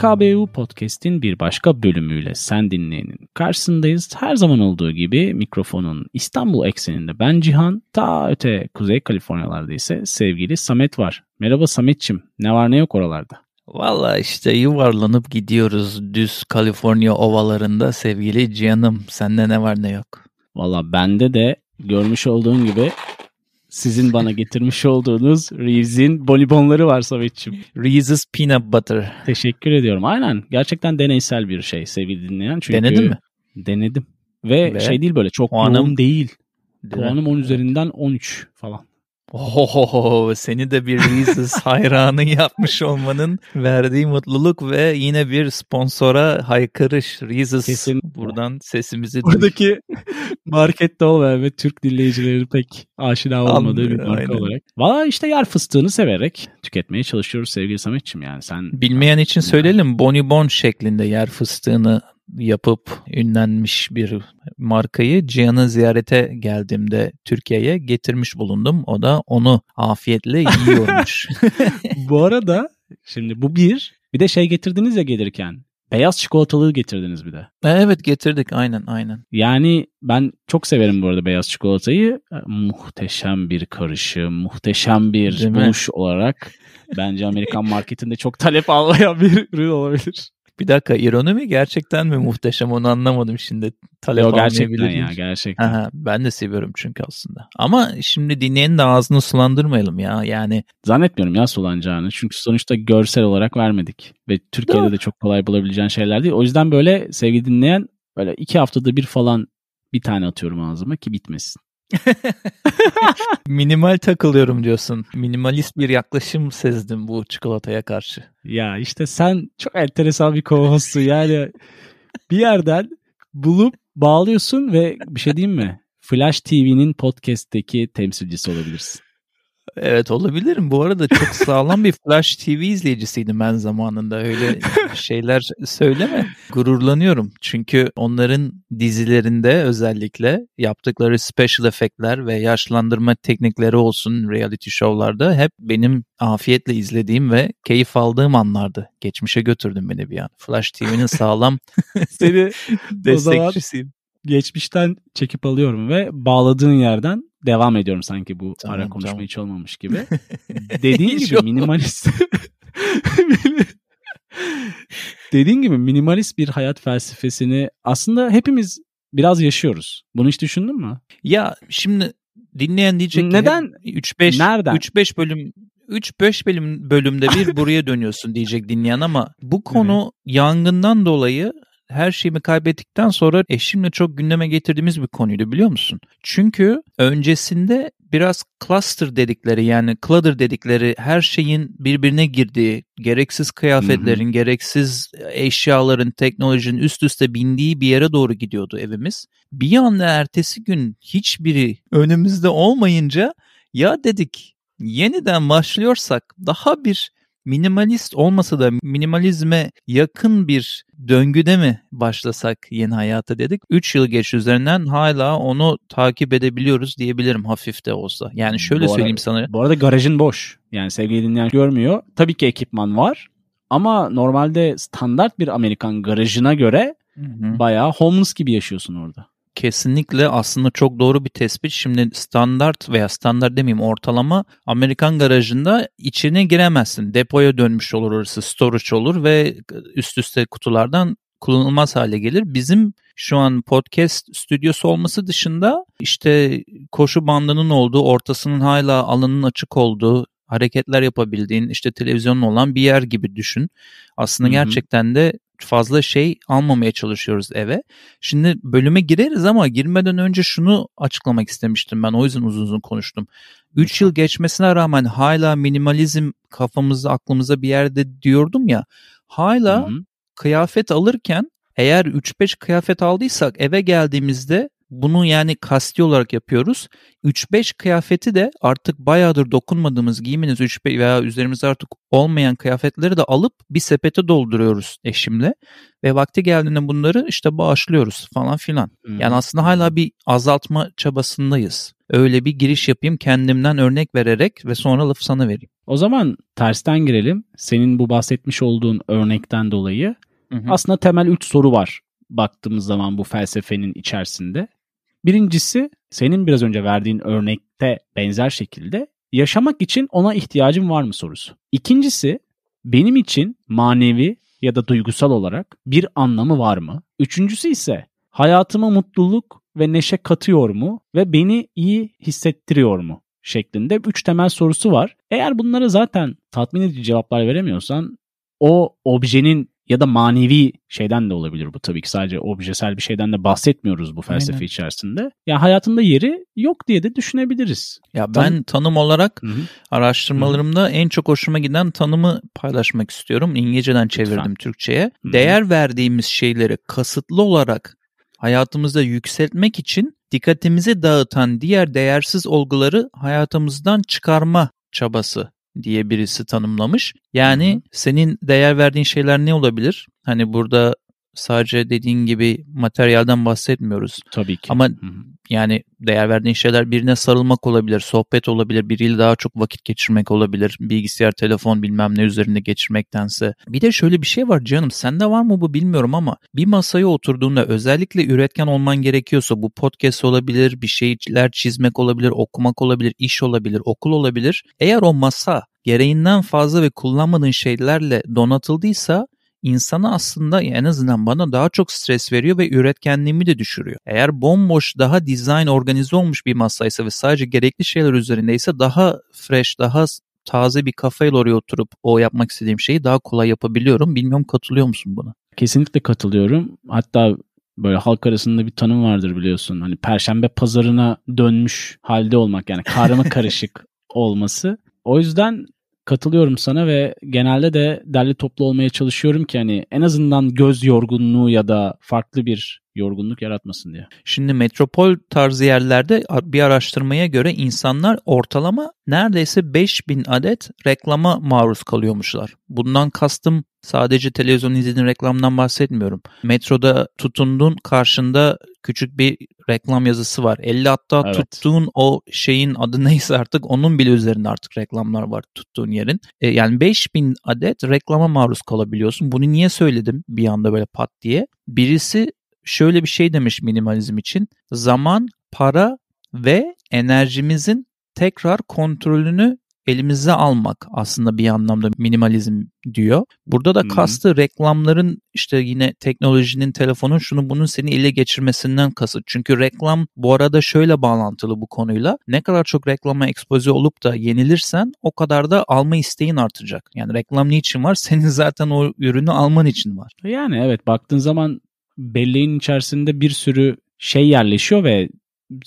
PKBU Podcast'in bir başka bölümüyle sen dinleyenin karşısındayız. Her zaman olduğu gibi mikrofonun İstanbul ekseninde ben Cihan, ta öte Kuzey Kaliforniyalarda ise sevgili Samet var. Merhaba Sametçim, ne var ne yok oralarda? Valla işte yuvarlanıp gidiyoruz düz Kaliforniya ovalarında sevgili Cihan'ım. Sende ne var ne yok? Valla bende de görmüş olduğun gibi sizin bana getirmiş olduğunuz Reeves'in bonibonları var Samet'ciğim. Reese's Peanut Butter. Teşekkür ediyorum. Aynen. Gerçekten deneysel bir şey sevgili dinleyen. Çünkü Denedin mi? Denedim. Ve, Ve şey değil böyle çok yoğun değil. Değil? Puanım 10 üzerinden 13 falan. Ohohoho, seni de bir Reese's hayranı yapmış olmanın verdiği mutluluk ve yine bir sponsora haykırış. Reese's Kesinlikle. buradan sesimizi. Buradaki markette olmayan ve Türk dinleyicileri pek aşina olmadığı bir marka Aynen. olarak. Valla işte yer fıstığını severek tüketmeye çalışıyoruz sevgili Samet'ciğim yani sen Bilmeyen için söyleyelim bonibon şeklinde yer fıstığını yapıp ünlenmiş bir markayı Cihan'ı ziyarete geldiğimde Türkiye'ye getirmiş bulundum. O da onu afiyetle yiyormuş. Bu arada şimdi bu bir. Bir de şey getirdiniz ya gelirken. Beyaz çikolatalığı getirdiniz bir de. evet getirdik aynen aynen. Yani ben çok severim bu arada beyaz çikolatayı. Muhteşem bir karışım, muhteşem bir Değil mi? buluş olarak bence Amerikan marketinde çok talep almayan bir ürün olabilir. Bir dakika ironi mi gerçekten mi muhteşem onu anlamadım şimdi. Talep Yo, gerçekten ya gerçekten. Aha, ben de seviyorum çünkü aslında. Ama şimdi dinleyenin de ağzını sulandırmayalım ya. Yani Zannetmiyorum ya sulanacağını. Çünkü sonuçta görsel olarak vermedik. Ve Türkiye'de Doğru. de çok kolay bulabileceğin şeyler değil. O yüzden böyle sevgili dinleyen böyle iki haftada bir falan bir tane atıyorum ağzıma ki bitmesin. minimal takılıyorum diyorsun. Minimalist bir yaklaşım sezdim bu çikolataya karşı. Ya işte sen çok enteresan bir co-hostsun. Yani bir yerden bulup bağlıyorsun ve bir şey diyeyim mi? Flash TV'nin podcast'teki temsilcisi olabilirsin. Evet olabilirim. Bu arada çok sağlam bir Flash TV izleyicisiydim ben zamanında. Öyle şeyler söyleme. Gururlanıyorum. Çünkü onların dizilerinde özellikle yaptıkları special efektler ve yaşlandırma teknikleri olsun reality show'larda hep benim afiyetle izlediğim ve keyif aldığım anlardı. Geçmişe götürdün beni bir an. Flash TV'nin sağlam Seni destekçisiyim. Geçmişten çekip alıyorum ve bağladığın yerden devam ediyorum sanki bu Tamam, ara konuşma tamam. hiç olmamış gibi. Dediğin gibi minimalist Dediğin gibi minimalist bir hayat felsefesini aslında hepimiz biraz yaşıyoruz. Bunu hiç düşündün mü? Ya şimdi dinleyen diyecek ki Neden? 3-5 Nereden? 3-5 bölüm 3-5 bölüm bölümde bir buraya dönüyorsun diyecek dinleyen ama bu konu yangından dolayı her şeyimi kaybettikten sonra eşimle çok gündeme getirdiğimiz bir konuydu biliyor musun? Çünkü öncesinde biraz cluster dedikleri yani clutter dedikleri her şeyin birbirine girdiği, gereksiz kıyafetlerin, gereksiz eşyaların, teknolojinin üst üste bindiği bir yere doğru gidiyordu evimiz. Bir anda ertesi gün hiçbiri önümüzde olmayınca ya dedik yeniden başlıyorsak daha bir minimalist olmasa da minimalizme yakın bir döngüde mi başlasak yeni hayata dedik. 3 yıl geç üzerinden hala onu takip edebiliyoruz diyebilirim hafif de olsa. Yani şöyle Bu söyleyeyim sana. Bu arada garajın boş. Yani sevgili dinleyen görmüyor. Tabii ki ekipman var. Ama normalde standart bir Amerikan garajına göre Hı hı. bayağı homeless gibi yaşıyorsun orada. Kesinlikle aslında çok doğru bir tespit. Şimdi standart veya standart demeyeyim ortalama Amerikan garajında içine giremezsin. Depoya dönmüş olur orası storage olur ve üst üste kutulardan kullanılmaz hale gelir. Bizim şu an podcast stüdyosu olması dışında işte koşu bandının olduğu, ortasının hala alanın açık olduğu, hareketler yapabildiğin, işte televizyonun olan bir yer gibi düşün. Aslında Hı hı. gerçekten de fazla şey almamaya çalışıyoruz eve. Şimdi bölüme gireriz ama girmeden önce şunu açıklamak istemiştim ben. O yüzden uzun uzun konuştum. 3 yıl geçmesine rağmen hala minimalizm kafamızda aklımızda bir yerde diyordum ya. Hala Hı hı. kıyafet alırken eğer 3-5 kıyafet aldıysak eve geldiğimizde bunu yani kasti olarak yapıyoruz. 3-5 kıyafeti de artık bayağıdır dokunmadığımız giymeniz 3 veya üzerimizde artık olmayan kıyafetleri de alıp bir sepete dolduruyoruz eşimle. Ve vakti geldiğinde bunları işte bağışlıyoruz falan filan. Hı. Yani aslında hala bir azaltma çabasındayız. öyle bir giriş yapayım kendimden örnek vererek ve sonra lafı sana vereyim. O zaman tersten girelim. Senin bu bahsetmiş olduğun örnekten dolayı hı hı. aslında temel 3 soru var baktığımız zaman bu felsefenin içerisinde. Birincisi senin biraz önce verdiğin örnekte benzer şekilde yaşamak için ona ihtiyacım var mı sorusu. İkincisi benim için manevi ya da duygusal olarak bir anlamı var mı? Üçüncüsü ise hayatıma mutluluk ve neşe katıyor mu ve beni iyi hissettiriyor mu? şeklinde üç temel sorusu var. Eğer bunlara zaten tatmin edici cevaplar veremiyorsan o objenin ya da manevi şeyden de olabilir bu tabii ki sadece objesel bir şeyden de bahsetmiyoruz bu felsefe Aynen. içerisinde. Ya hayatında yeri yok diye de düşünebiliriz. Ya ben Tan- tanım olarak Hı-hı. araştırmalarımda Hı-hı. en çok hoşuma giden tanımı paylaşmak istiyorum. İngilizceden çevirdim Lütfen. Türkçeye. Hı-hı. Değer verdiğimiz şeyleri kasıtlı olarak hayatımızda yükseltmek için dikkatimizi dağıtan diğer değersiz olguları hayatımızdan çıkarma çabası diye birisi tanımlamış. Yani Hı-hı. senin değer verdiğin şeyler ne olabilir? Hani burada sadece dediğin gibi materyalden bahsetmiyoruz. Tabii ki. Ama Hı-hı. yani değer verdiğin şeyler birine sarılmak olabilir, sohbet olabilir, biriyle daha çok vakit geçirmek olabilir, bilgisayar, telefon bilmem ne üzerinde geçirmektense. Bir de şöyle bir şey var canım, sende var mı bu bilmiyorum ama bir masaya oturduğunda özellikle üretken olman gerekiyorsa bu podcast olabilir, bir şeyler çizmek olabilir, okumak olabilir, iş olabilir, okul olabilir. Eğer o masa gereğinden fazla ve kullanmadığın şeylerle donatıldıysa insana aslında en azından bana daha çok stres veriyor ve üretkenliğimi de düşürüyor. Eğer bomboş daha dizayn organize olmuş bir masaysa ve sadece gerekli şeyler üzerindeyse daha fresh, daha taze bir kafayla oraya oturup o yapmak istediğim şeyi daha kolay yapabiliyorum. Bilmiyorum katılıyor musun buna? Kesinlikle katılıyorum. Hatta böyle halk arasında bir tanım vardır biliyorsun. Hani perşembe pazarına dönmüş halde olmak yani karma karışık olması. O yüzden katılıyorum sana ve genelde de derli toplu olmaya çalışıyorum ki hani en azından göz yorgunluğu ya da farklı bir yorgunluk yaratmasın diye. Şimdi metropol tarzı yerlerde bir araştırmaya göre insanlar ortalama neredeyse 5000 adet reklama maruz kalıyormuşlar. Bundan kastım sadece televizyon izlediğin reklamdan bahsetmiyorum. Metroda tutundun karşında küçük bir reklam yazısı var. 50 hatta evet. tuttuğun o şeyin adı neyse artık onun bile üzerinde artık reklamlar var tuttuğun yerin. E, yani 5000 adet reklama maruz kalabiliyorsun. Bunu niye söyledim bir anda böyle pat diye? Birisi şöyle bir şey demiş minimalizm için. Zaman, para ve enerjimizin tekrar kontrolünü elimize almak aslında bir anlamda minimalizm diyor. Burada da hmm. kastı reklamların işte yine teknolojinin, telefonun şunu bunun seni ele geçirmesinden kasıt. Çünkü reklam bu arada şöyle bağlantılı bu konuyla. Ne kadar çok reklama ekspoze olup da yenilirsen o kadar da alma isteğin artacak. Yani reklam niçin var? Senin zaten o ürünü alman için var. Yani evet baktığın zaman belleğin içerisinde bir sürü şey yerleşiyor ve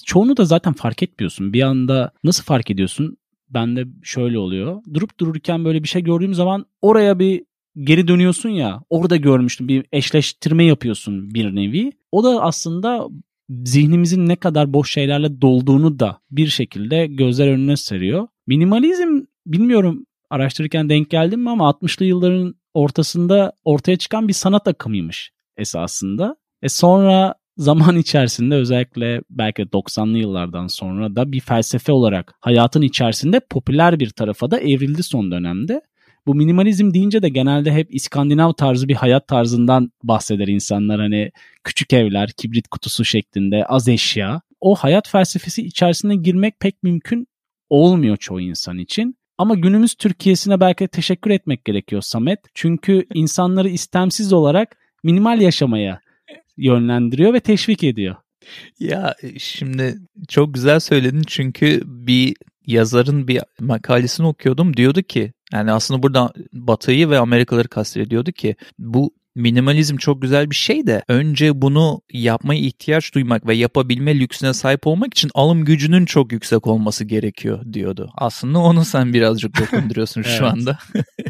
çoğunu da zaten fark etmiyorsun. Bir anda nasıl fark ediyorsun? Bende şöyle oluyor. Durup dururken böyle bir şey gördüğüm zaman oraya bir geri dönüyorsun ya. Orada görmüştüm. Bir eşleştirme yapıyorsun bir nevi. O da aslında zihnimizin ne kadar boş şeylerle dolduğunu da bir şekilde gözler önüne seriyor. Minimalizm bilmiyorum araştırırken denk geldim mi ama 60'lı yılların ortasında ortaya çıkan bir sanat akımıymış esasında. E sonra zaman içerisinde özellikle belki 90'lı yıllardan sonra da bir felsefe olarak hayatın içerisinde popüler bir tarafa da evrildi son dönemde. Bu minimalizm deyince de genelde hep İskandinav tarzı bir hayat tarzından bahseder insanlar. Hani küçük evler, kibrit kutusu şeklinde, az eşya. O hayat felsefesi içerisine girmek pek mümkün olmuyor çoğu insan için. Ama günümüz Türkiye'sine belki teşekkür etmek gerekiyor Samet. Çünkü insanları istemsiz olarak minimal yaşamaya yönlendiriyor ve teşvik ediyor. Ya e, şimdi çok güzel söyledin çünkü bir yazarın bir makalesini okuyordum diyordu ki yani aslında burada Batı'yı ve Amerikalıları kastediyordu ki bu minimalizm çok güzel bir şey de önce bunu yapmaya ihtiyaç duymak ve yapabilme lüksüne sahip olmak için alım gücünün çok yüksek olması gerekiyor diyordu. Aslında onu sen birazcık dokunduruyorsun şu anda.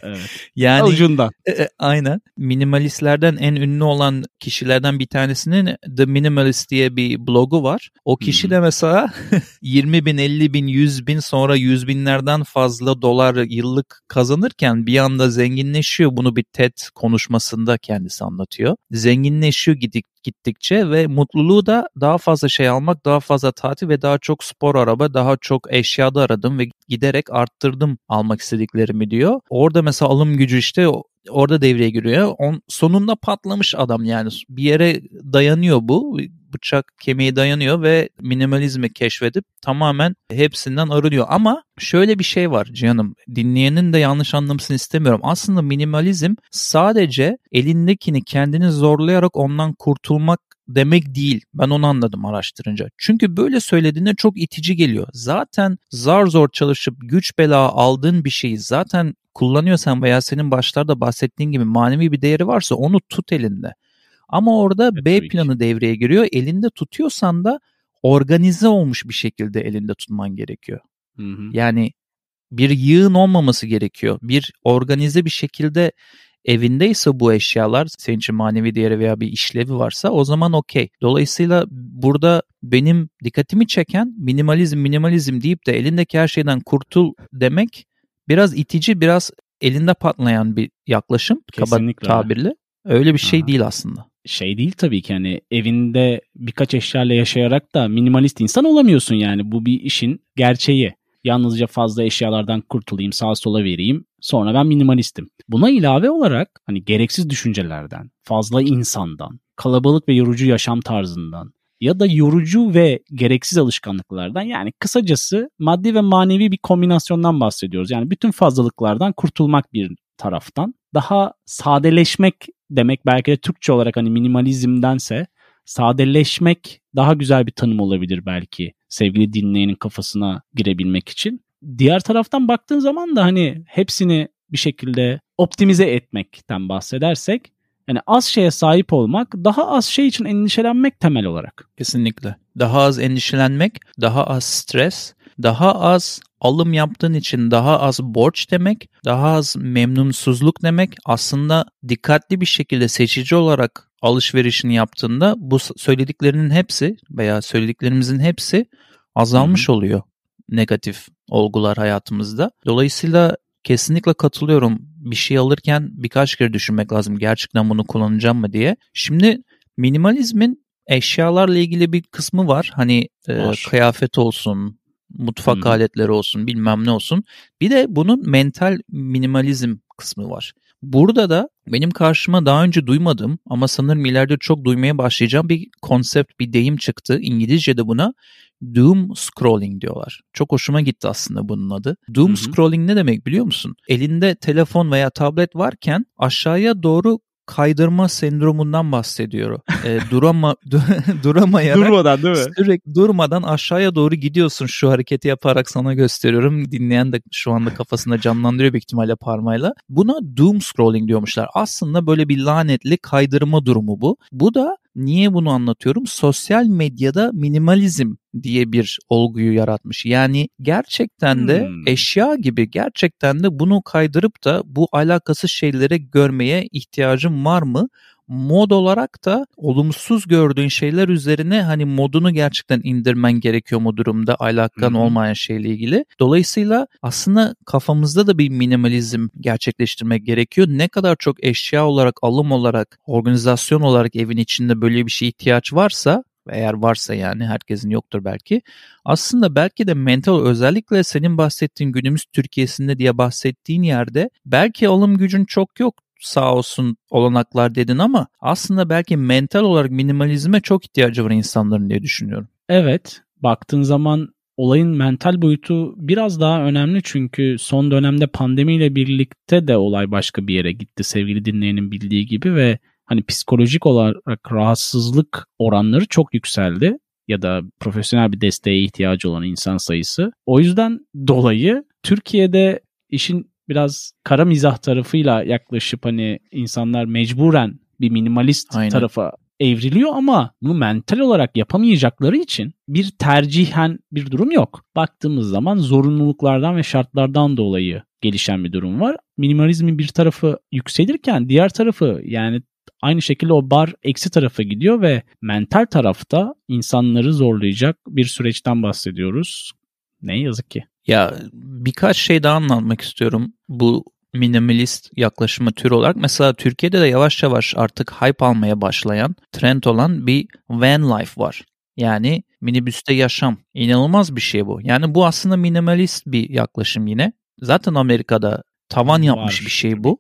evet. Yani ucundan. E, e, aynen. Minimalistlerden en ünlü olan kişilerden bir tanesinin The Minimalist diye bir blogu var. O kişi de mesela 20 bin, 50 bin, 100 bin sonra 100 binlerden fazla dolar yıllık kazanırken bir anda zenginleşiyor. Bunu bir TED konuşmasında kendisi anlatıyor. Zenginleşiyor gidik, gittikçe ve mutluluğu da daha fazla şey almak, daha fazla tatil ve daha çok spor araba, daha çok eşyada aradım ve giderek arttırdım almak istediklerimi diyor. Orada mesela alım gücü işte orada devreye giriyor. On, sonunda patlamış adam yani bir yere dayanıyor bu bıçak kemiği dayanıyor ve minimalizmi keşfedip tamamen hepsinden arınıyor. Ama şöyle bir şey var canım dinleyenin de yanlış anlamasını istemiyorum. Aslında minimalizm sadece elindekini kendini zorlayarak ondan kurtulmak demek değil. Ben onu anladım araştırınca. Çünkü böyle söylediğinde çok itici geliyor. Zaten zar zor çalışıp güç bela aldığın bir şeyi zaten kullanıyorsan veya senin başlarda bahsettiğin gibi manevi bir değeri varsa onu tut elinde. Ama orada evet, B planı devreye giriyor. Elinde tutuyorsan da organize olmuş bir şekilde elinde tutman gerekiyor. Hı hı. Yani bir yığın olmaması gerekiyor. Bir organize bir şekilde evindeyse bu eşyalar senin için manevi değeri veya bir işlevi varsa o zaman okey. Dolayısıyla burada benim dikkatimi çeken minimalizm minimalizm deyip de elindeki her şeyden kurtul demek biraz itici biraz elinde patlayan bir yaklaşım Kesinlikle. kaba tabirle. Öyle bir şey Aha. değil aslında şey değil tabii ki hani evinde birkaç eşyayla yaşayarak da minimalist insan olamıyorsun yani bu bir işin gerçeği. Yalnızca fazla eşyalardan kurtulayım, sağa sola vereyim. Sonra ben minimalistim. Buna ilave olarak hani gereksiz düşüncelerden, fazla insandan, kalabalık ve yorucu yaşam tarzından ya da yorucu ve gereksiz alışkanlıklardan yani kısacası maddi ve manevi bir kombinasyondan bahsediyoruz. Yani bütün fazlalıklardan kurtulmak bir taraftan daha sadeleşmek demek belki de Türkçe olarak hani minimalizmdense sadeleşmek daha güzel bir tanım olabilir belki sevgili dinleyenin kafasına girebilmek için. Diğer taraftan baktığın zaman da hani hepsini bir şekilde optimize etmekten bahsedersek yani az şeye sahip olmak, daha az şey için endişelenmek temel olarak. Kesinlikle. Daha az endişelenmek, daha az stres, daha az alım yaptığın için daha az borç demek, daha az memnunsuzluk demek. Aslında dikkatli bir şekilde seçici olarak alışverişini yaptığında bu söylediklerinin hepsi veya söylediklerimizin hepsi azalmış Hı-hı. oluyor negatif olgular hayatımızda. Dolayısıyla kesinlikle katılıyorum. Bir şey alırken birkaç kere düşünmek lazım. Gerçekten bunu kullanacağım mı diye. Şimdi minimalizmin eşyalarla ilgili bir kısmı var. Hani e, kıyafet olsun, mutfak hmm. aletleri olsun bilmem ne olsun. Bir de bunun mental minimalizm kısmı var. Burada da benim karşıma daha önce duymadığım ama sanırım ileride çok duymaya başlayacağım bir konsept, bir deyim çıktı. İngilizce'de buna doom scrolling diyorlar. Çok hoşuma gitti aslında bunun adı. Doom hı hı. scrolling ne demek biliyor musun? Elinde telefon veya tablet varken aşağıya doğru kaydırma sendromundan bahsediyor. E, durama duramayarak durmadan değil mi? Sürekli durmadan aşağıya doğru gidiyorsun şu hareketi yaparak sana gösteriyorum. Dinleyen de şu anda kafasında canlandırıyor büyük ihtimalle parmağıyla. Buna doom scrolling diyormuşlar. Aslında böyle bir lanetli kaydırma durumu bu. Bu da Niye bunu anlatıyorum? Sosyal medyada minimalizm diye bir olguyu yaratmış. Yani gerçekten de hmm. eşya gibi gerçekten de bunu kaydırıp da bu alakasız şeylere görmeye ihtiyacım var mı? Mod olarak da olumsuz gördüğün şeyler üzerine hani modunu gerçekten indirmen gerekiyor mu durumda alakan olmayan şeyle ilgili. Dolayısıyla aslında kafamızda da bir minimalizm gerçekleştirmek gerekiyor. Ne kadar çok eşya olarak, alım olarak, organizasyon olarak evin içinde böyle bir şey ihtiyaç varsa eğer varsa yani herkesin yoktur belki. Aslında belki de mental özellikle senin bahsettiğin günümüz Türkiye'sinde diye bahsettiğin yerde belki alım gücün çok yok sağ olsun olanaklar dedin ama aslında belki mental olarak minimalizme çok ihtiyacı var insanların diye düşünüyorum. Evet, baktığın zaman olayın mental boyutu biraz daha önemli çünkü son dönemde pandemiyle birlikte de olay başka bir yere gitti sevgili dinleyenin bildiği gibi ve hani psikolojik olarak rahatsızlık oranları çok yükseldi ya da profesyonel bir desteğe ihtiyacı olan insan sayısı. O yüzden dolayı Türkiye'de işin biraz kara mizah tarafıyla yaklaşıp hani insanlar mecburen bir minimalist Aynen. tarafa evriliyor ama bunu mental olarak yapamayacakları için bir tercihen bir durum yok. Baktığımız zaman zorunluluklardan ve şartlardan dolayı gelişen bir durum var. Minimalizmin bir tarafı yükselirken diğer tarafı yani aynı şekilde o bar eksi tarafa gidiyor ve mental tarafta insanları zorlayacak bir süreçten bahsediyoruz. Ne yazık ki. Ya birkaç şey daha anlatmak istiyorum bu minimalist yaklaşımı tür olarak mesela Türkiye'de de yavaş yavaş artık hype almaya başlayan trend olan bir van life var. Yani minibüste yaşam. İnanılmaz bir şey bu. Yani bu aslında minimalist bir yaklaşım yine. Zaten Amerika'da tavan yapmış var, bir şey bu.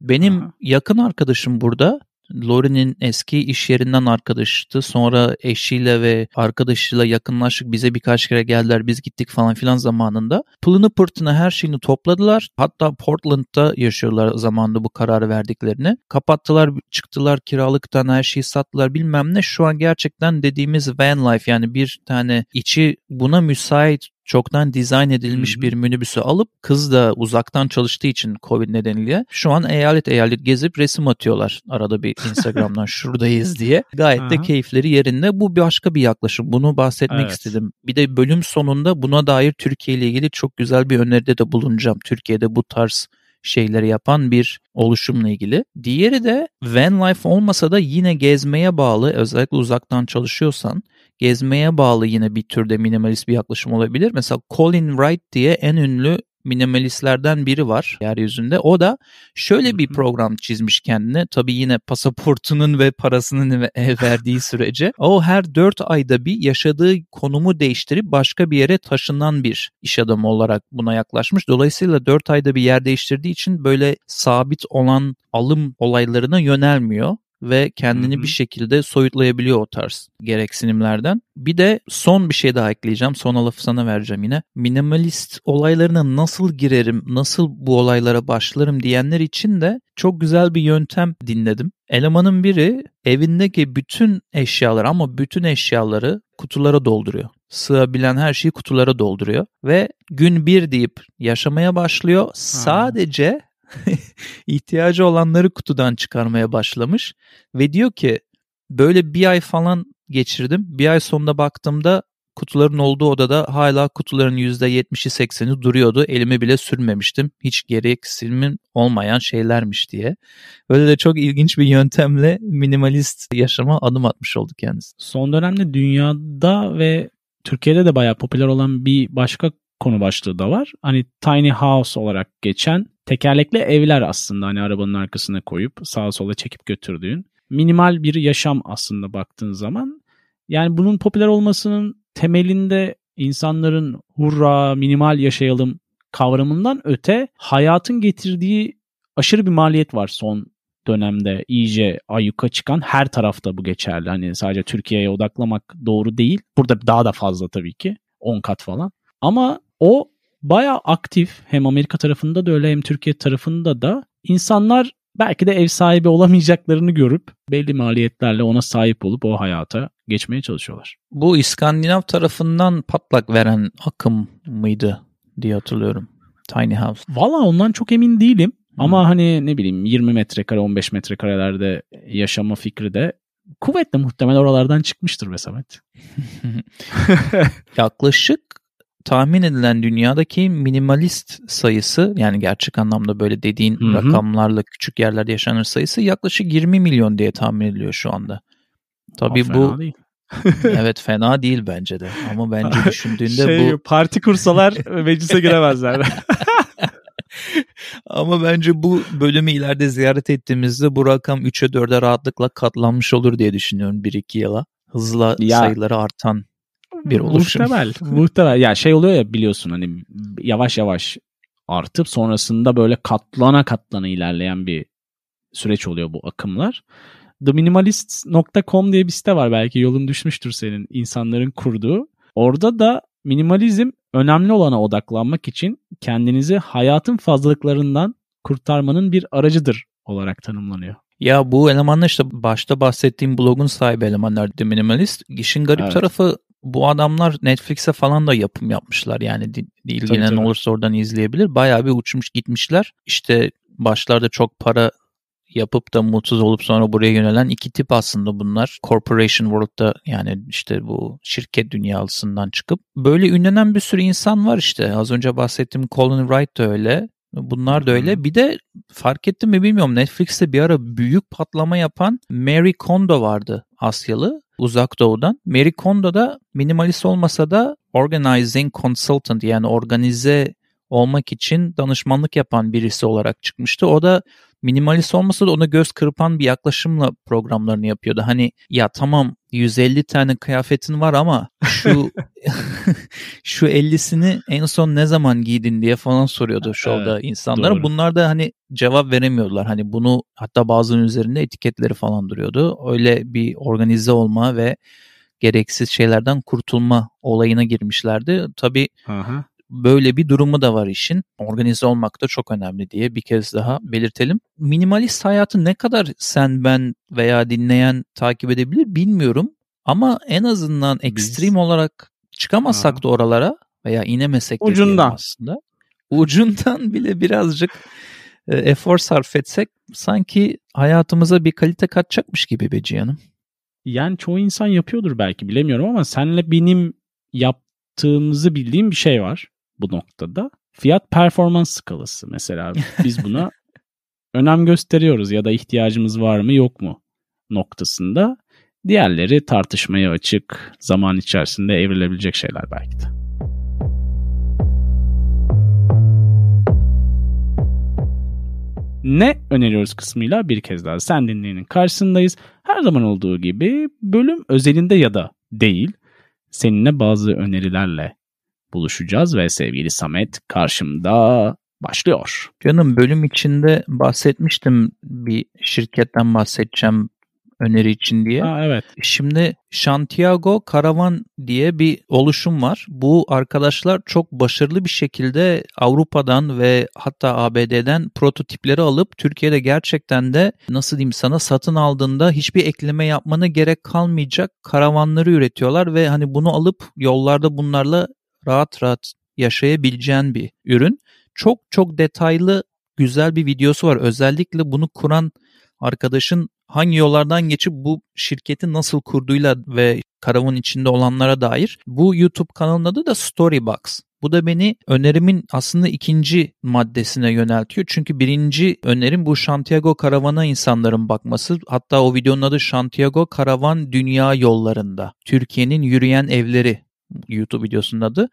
Benim Aha. yakın arkadaşım burada Lori'nin eski iş yerinden arkadaştı. Sonra eşiyle ve arkadaşıyla yakınlaştık. Bize birkaç kere geldiler. Biz gittik falan filan zamanında. Pılını pırtını her şeyini topladılar. Hatta Portland'da yaşıyorlar zamanında bu kararı verdiklerini. Kapattılar, çıktılar kiralıktan her şeyi sattılar bilmem ne. Şu an gerçekten dediğimiz van life yani bir tane içi buna müsait çoktan dizayn edilmiş Hı-hı. bir minibüsü alıp kız da uzaktan çalıştığı için Covid nedeniyle şu an eyalet eyalet gezip resim atıyorlar arada bir Instagram'dan şuradayız diye. Gayet Aha. de keyifleri yerinde. Bu başka bir yaklaşım. Bunu bahsetmek evet. istedim. Bir de bölüm sonunda buna dair Türkiye ile ilgili çok güzel bir öneride de bulunacağım. Türkiye'de bu tarz şeyleri yapan bir oluşumla ilgili. Diğeri de van life olmasa da yine gezmeye bağlı özellikle uzaktan çalışıyorsan gezmeye bağlı yine bir türde minimalist bir yaklaşım olabilir. Mesela Colin Wright diye en ünlü minimalistlerden biri var yeryüzünde. O da şöyle bir program çizmiş kendine. Tabii yine pasaportunun ve parasının verdiği sürece. O her 4 ayda bir yaşadığı konumu değiştirip başka bir yere taşınan bir iş adamı olarak buna yaklaşmış. Dolayısıyla 4 ayda bir yer değiştirdiği için böyle sabit olan alım olaylarına yönelmiyor ve kendini Hı-hı. bir şekilde soyutlayabiliyor o tarz gereksinimlerden. Bir de son bir şey daha ekleyeceğim. Son lafı sana vereceğim yine. Minimalist olaylarına nasıl girerim, nasıl bu olaylara başlarım diyenler için de çok güzel bir yöntem dinledim. Elemanın biri evindeki bütün eşyaları ama bütün eşyaları kutulara dolduruyor. Sığabilen her şeyi kutulara dolduruyor ve gün bir deyip yaşamaya başlıyor. Ha. Sadece ihtiyacı olanları kutudan çıkarmaya başlamış ve diyor ki böyle bir ay falan geçirdim. Bir ay sonunda baktığımda kutuların olduğu odada hala kutuların %70'i 80'i duruyordu. Elimi bile sürmemiştim. Hiç gereksinim olmayan şeylermiş diye. Böyle de çok ilginç bir yöntemle minimalist yaşama adım atmış oldu kendisi. Son dönemde dünyada ve Türkiye'de de bayağı popüler olan bir başka konu başlığı da var. Hani tiny house olarak geçen tekerlekli evler aslında hani arabanın arkasına koyup sağa sola çekip götürdüğün minimal bir yaşam aslında baktığın zaman. Yani bunun popüler olmasının temelinde insanların hurra minimal yaşayalım kavramından öte hayatın getirdiği aşırı bir maliyet var son dönemde iyice ayyuka çıkan her tarafta bu geçerli. Hani sadece Türkiye'ye odaklamak doğru değil. Burada daha da fazla tabii ki. 10 kat falan. Ama o bayağı aktif hem Amerika tarafında da öyle hem Türkiye tarafında da insanlar belki de ev sahibi olamayacaklarını görüp belli maliyetlerle ona sahip olup o hayata geçmeye çalışıyorlar. Bu İskandinav tarafından patlak veren akım mıydı diye hatırlıyorum. Tiny House. Valla ondan çok emin değilim. Hmm. Ama hani ne bileyim 20 metrekare 15 metrekarelerde yaşama fikri de kuvvetle muhtemel oralardan çıkmıştır be Samet. Yaklaşık tahmin edilen dünyadaki minimalist sayısı yani gerçek anlamda böyle dediğin Hı-hı. rakamlarla küçük yerlerde yaşanır sayısı yaklaşık 20 milyon diye tahmin ediliyor şu anda. Tabii Aa, bu evet fena değil bence de ama bence düşündüğünde şey, bu parti kursalar meclise giremezler. Ama bence bu bölümü ileride ziyaret ettiğimizde bu rakam 3'e 4'e rahatlıkla katlanmış olur diye düşünüyorum 1-2 yıla. Hızla ya, sayıları artan bir oluşum. Muhtemel. muhtemel. Ya şey oluyor ya biliyorsun hani yavaş yavaş artıp sonrasında böyle katlana katlana ilerleyen bir süreç oluyor bu akımlar. TheMinimalist.com diye bir site var belki yolun düşmüştür senin insanların kurduğu. Orada da minimalizm önemli olana odaklanmak için kendinizi hayatın fazlalıklarından kurtarmanın bir aracıdır olarak tanımlanıyor. Ya bu elemanlar işte başta bahsettiğim blogun sahibi elemanlar The Minimalist. İşin garip evet. tarafı bu adamlar Netflix'e falan da yapım yapmışlar. Yani ilgilenen olursa oradan izleyebilir. Bayağı bir uçmuş gitmişler. İşte başlarda çok para yapıp da mutsuz olup sonra buraya yönelen iki tip aslında bunlar. Corporation World'da yani işte bu şirket dünyasından çıkıp böyle ünlenen bir sürü insan var işte. Az önce bahsettiğim Colin Wright da öyle. Bunlar da öyle. Bir de fark ettim mi bilmiyorum Netflix'te bir ara büyük patlama yapan Mary Kondo vardı Asyalı uzak doğudan. Mary Kondo da minimalist olmasa da organizing consultant yani organize olmak için danışmanlık yapan birisi olarak çıkmıştı. O da minimalist olmasa da ona göz kırpan bir yaklaşımla programlarını yapıyordu. Hani ya tamam 150 tane kıyafetin var ama şu şu 50'sini en son ne zaman giydin diye falan soruyordu şovda evet, insanlara. Doğru. Bunlar da hani cevap veremiyordular. Hani bunu hatta bazılarının üzerinde etiketleri falan duruyordu. Öyle bir organize olma ve gereksiz şeylerden kurtulma olayına girmişlerdi. Tabii Aha. Böyle bir durumu da var işin. Organize olmak da çok önemli diye bir kez daha belirtelim. Minimalist hayatı ne kadar sen ben veya dinleyen takip edebilir bilmiyorum. Ama en azından ekstrem olarak çıkamazsak Aha. da oralara veya inemesek de Ucundan. aslında. Ucundan bile birazcık e, efor sarf etsek sanki hayatımıza bir kalite katacakmış gibi be Cihan'ım. Yani çoğu insan yapıyordur belki bilemiyorum ama senle benim yaptığımızı bildiğim bir şey var bu noktada. Fiyat performans skalası mesela biz buna önem gösteriyoruz ya da ihtiyacımız var mı yok mu noktasında. Diğerleri tartışmaya açık, zaman içerisinde evrilebilecek şeyler belki de. Ne öneriyoruz kısmıyla bir kez daha sen dinleyenin karşısındayız. Her zaman olduğu gibi bölüm özelinde ya da değil seninle bazı önerilerle buluşacağız ve sevgili Samet karşımda başlıyor. Canım bölüm içinde bahsetmiştim bir şirketten bahsedeceğim öneri için diye. Ha, evet. Şimdi Santiago Karavan diye bir oluşum var. Bu arkadaşlar çok başarılı bir şekilde Avrupa'dan ve hatta ABD'den prototipleri alıp Türkiye'de gerçekten de nasıl diyeyim sana satın aldığında hiçbir ekleme yapmana gerek kalmayacak karavanları üretiyorlar ve hani bunu alıp yollarda bunlarla rahat rahat yaşayabileceğin bir ürün. Çok çok detaylı güzel bir videosu var. Özellikle bunu kuran arkadaşın hangi yollardan geçip bu şirketi nasıl kurduğuyla ve karavan içinde olanlara dair. Bu YouTube kanalının adı da Storybox. Bu da beni önerimin aslında ikinci maddesine yöneltiyor. Çünkü birinci önerim bu Santiago karavana insanların bakması. Hatta o videonun adı Santiago Karavan Dünya Yollarında. Türkiye'nin yürüyen evleri YouTube videosunun adı.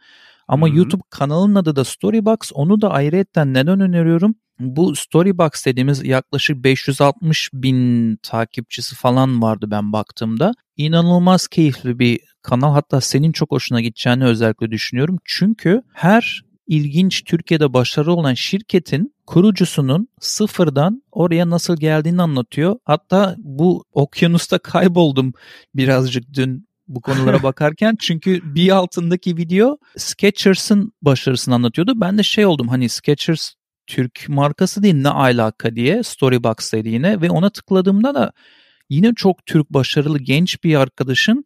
Ama Hı-hı. YouTube kanalının adı da Storybox. Onu da ayrıyetten neden öneriyorum? Bu Storybox dediğimiz yaklaşık 560 bin takipçisi falan vardı ben baktığımda. İnanılmaz keyifli bir kanal hatta senin çok hoşuna gideceğini özellikle düşünüyorum. Çünkü her ilginç Türkiye'de başarılı olan şirketin kurucusunun sıfırdan oraya nasıl geldiğini anlatıyor. Hatta bu okyanusta kayboldum birazcık dün bu konulara bakarken. Çünkü bir altındaki video Skechers'ın başarısını anlatıyordu. Ben de şey oldum hani Skechers Türk markası değil ne alaka diye Storybox'taydı yine ve ona tıkladığımda da yine çok Türk başarılı genç bir arkadaşın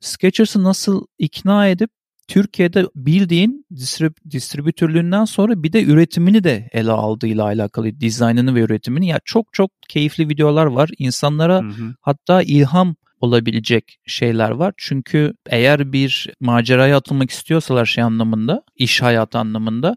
Skechers'ı nasıl ikna edip Türkiye'de bildiğin distrib- distribütörlüğünden sonra bir de üretimini de ele aldığıyla alakalı dizaynını ve üretimini ya çok çok keyifli videolar var. İnsanlara hı hı. hatta ilham olabilecek şeyler var. Çünkü eğer bir maceraya atılmak istiyorsalar şey anlamında, iş hayatı anlamında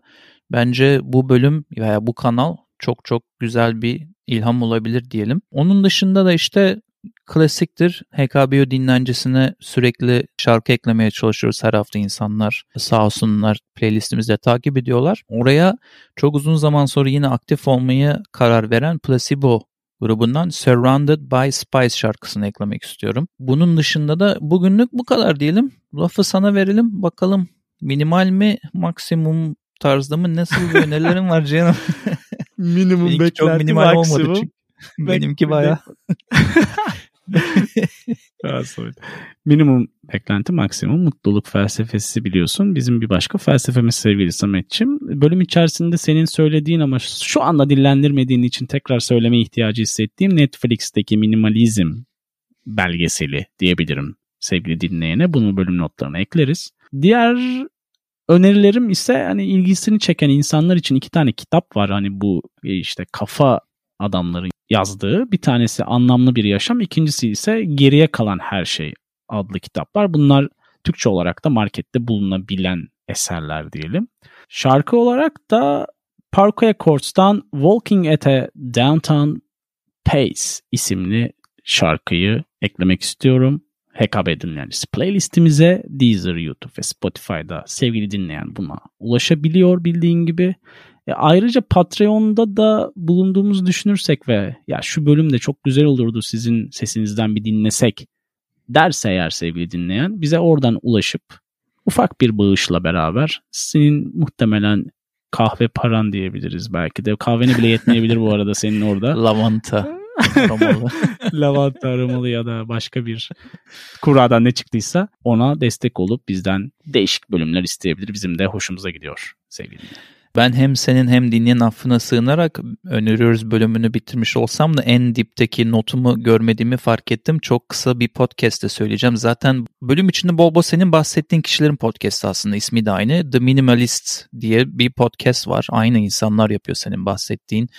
Bence bu bölüm veya bu kanal çok çok güzel bir ilham olabilir diyelim. Onun dışında da işte klasiktir. HKBO dinlencisine sürekli şarkı eklemeye çalışıyoruz her hafta insanlar. Sağ olsunlar playlistimizde takip ediyorlar. Oraya çok uzun zaman sonra yine aktif olmayı karar veren Placebo grubundan Surrounded by Spice şarkısını eklemek istiyorum. Bunun dışında da bugünlük bu kadar diyelim. Lafı sana verelim. Bakalım minimal mi maksimum tarzda mı? Nasıl bir önerilerin var canım? Minimum beklenti çok minimal maksimum. olmadı çünkü. Benimki baya. Minimum beklenti maksimum mutluluk felsefesi biliyorsun. Bizim bir başka felsefemiz sevgili Sametçim. Bölüm içerisinde senin söylediğin ama şu anda dillendirmediğin için tekrar söyleme ihtiyacı hissettiğim Netflix'teki minimalizm belgeseli diyebilirim sevgili dinleyene. Bunu bölüm notlarına ekleriz. Diğer önerilerim ise hani ilgisini çeken insanlar için iki tane kitap var. Hani bu e, işte kafa adamların yazdığı. Bir tanesi Anlamlı Bir Yaşam, ikincisi ise Geriye Kalan Her Şey adlı kitaplar. Bunlar Türkçe olarak da markette bulunabilen eserler diyelim. Şarkı olarak da Parkway Courts'tan Walking at a Downtown Pace isimli şarkıyı eklemek istiyorum. HKB dinleyicisi playlistimize Deezer, YouTube ve Spotify'da sevgili dinleyen buna ulaşabiliyor bildiğin gibi. E ayrıca Patreon'da da bulunduğumuzu düşünürsek ve ya şu bölüm de çok güzel olurdu sizin sesinizden bir dinlesek derse eğer sevgili dinleyen bize oradan ulaşıp ufak bir bağışla beraber senin muhtemelen kahve paran diyebiliriz belki de. Kahveni bile yetmeyebilir bu arada senin orada. Lavanta aromalı. Lavanta aromalı ya da başka bir kuradan ne çıktıysa ona destek olup bizden değişik bölümler isteyebilir. Bizim de hoşumuza gidiyor sevgili dinleyen. Ben hem senin hem dinleyen affına sığınarak öneriyoruz bölümünü bitirmiş olsam da en dipteki notumu görmediğimi fark ettim. Çok kısa bir podcast'te söyleyeceğim. Zaten bölüm içinde bol bol senin bahsettiğin kişilerin podcast'ı aslında ismi de aynı. The Minimalist diye bir podcast var. Aynı insanlar yapıyor senin bahsettiğin.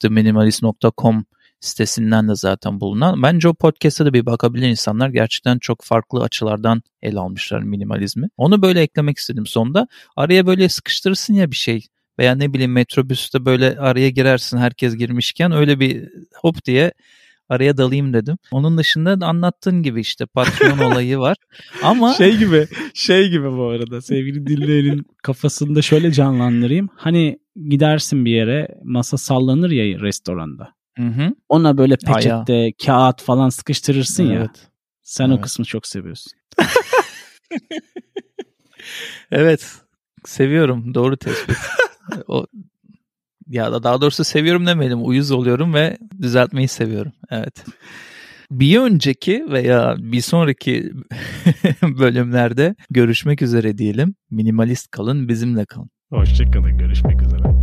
TheMinimalist.com sitesinden de zaten bulunan. Bence o podcast'a da bir bakabilir insanlar. Gerçekten çok farklı açılardan ele almışlar minimalizmi. Onu böyle eklemek istedim sonda. Araya böyle sıkıştırırsın ya bir şey veya ne bileyim metrobüste böyle araya girersin herkes girmişken öyle bir hop diye araya dalayım dedim. Onun dışında da anlattığın gibi işte Patreon olayı var. Ama şey gibi şey gibi bu arada sevgili dinleyenin kafasında şöyle canlandırayım. Hani gidersin bir yere masa sallanır ya restoranda. Hı hı. Ona böyle peçete, Aya. kağıt falan sıkıştırırsın evet. ya. Sen evet. o kısmı çok seviyorsun. evet. Seviyorum. Doğru tespit. O ya da daha doğrusu seviyorum demeyelim. Uyuz oluyorum ve düzeltmeyi seviyorum. Evet. Bir önceki veya bir sonraki bölümlerde görüşmek üzere diyelim. Minimalist kalın, bizimle kalın. Hoşçakalın, görüşmek üzere.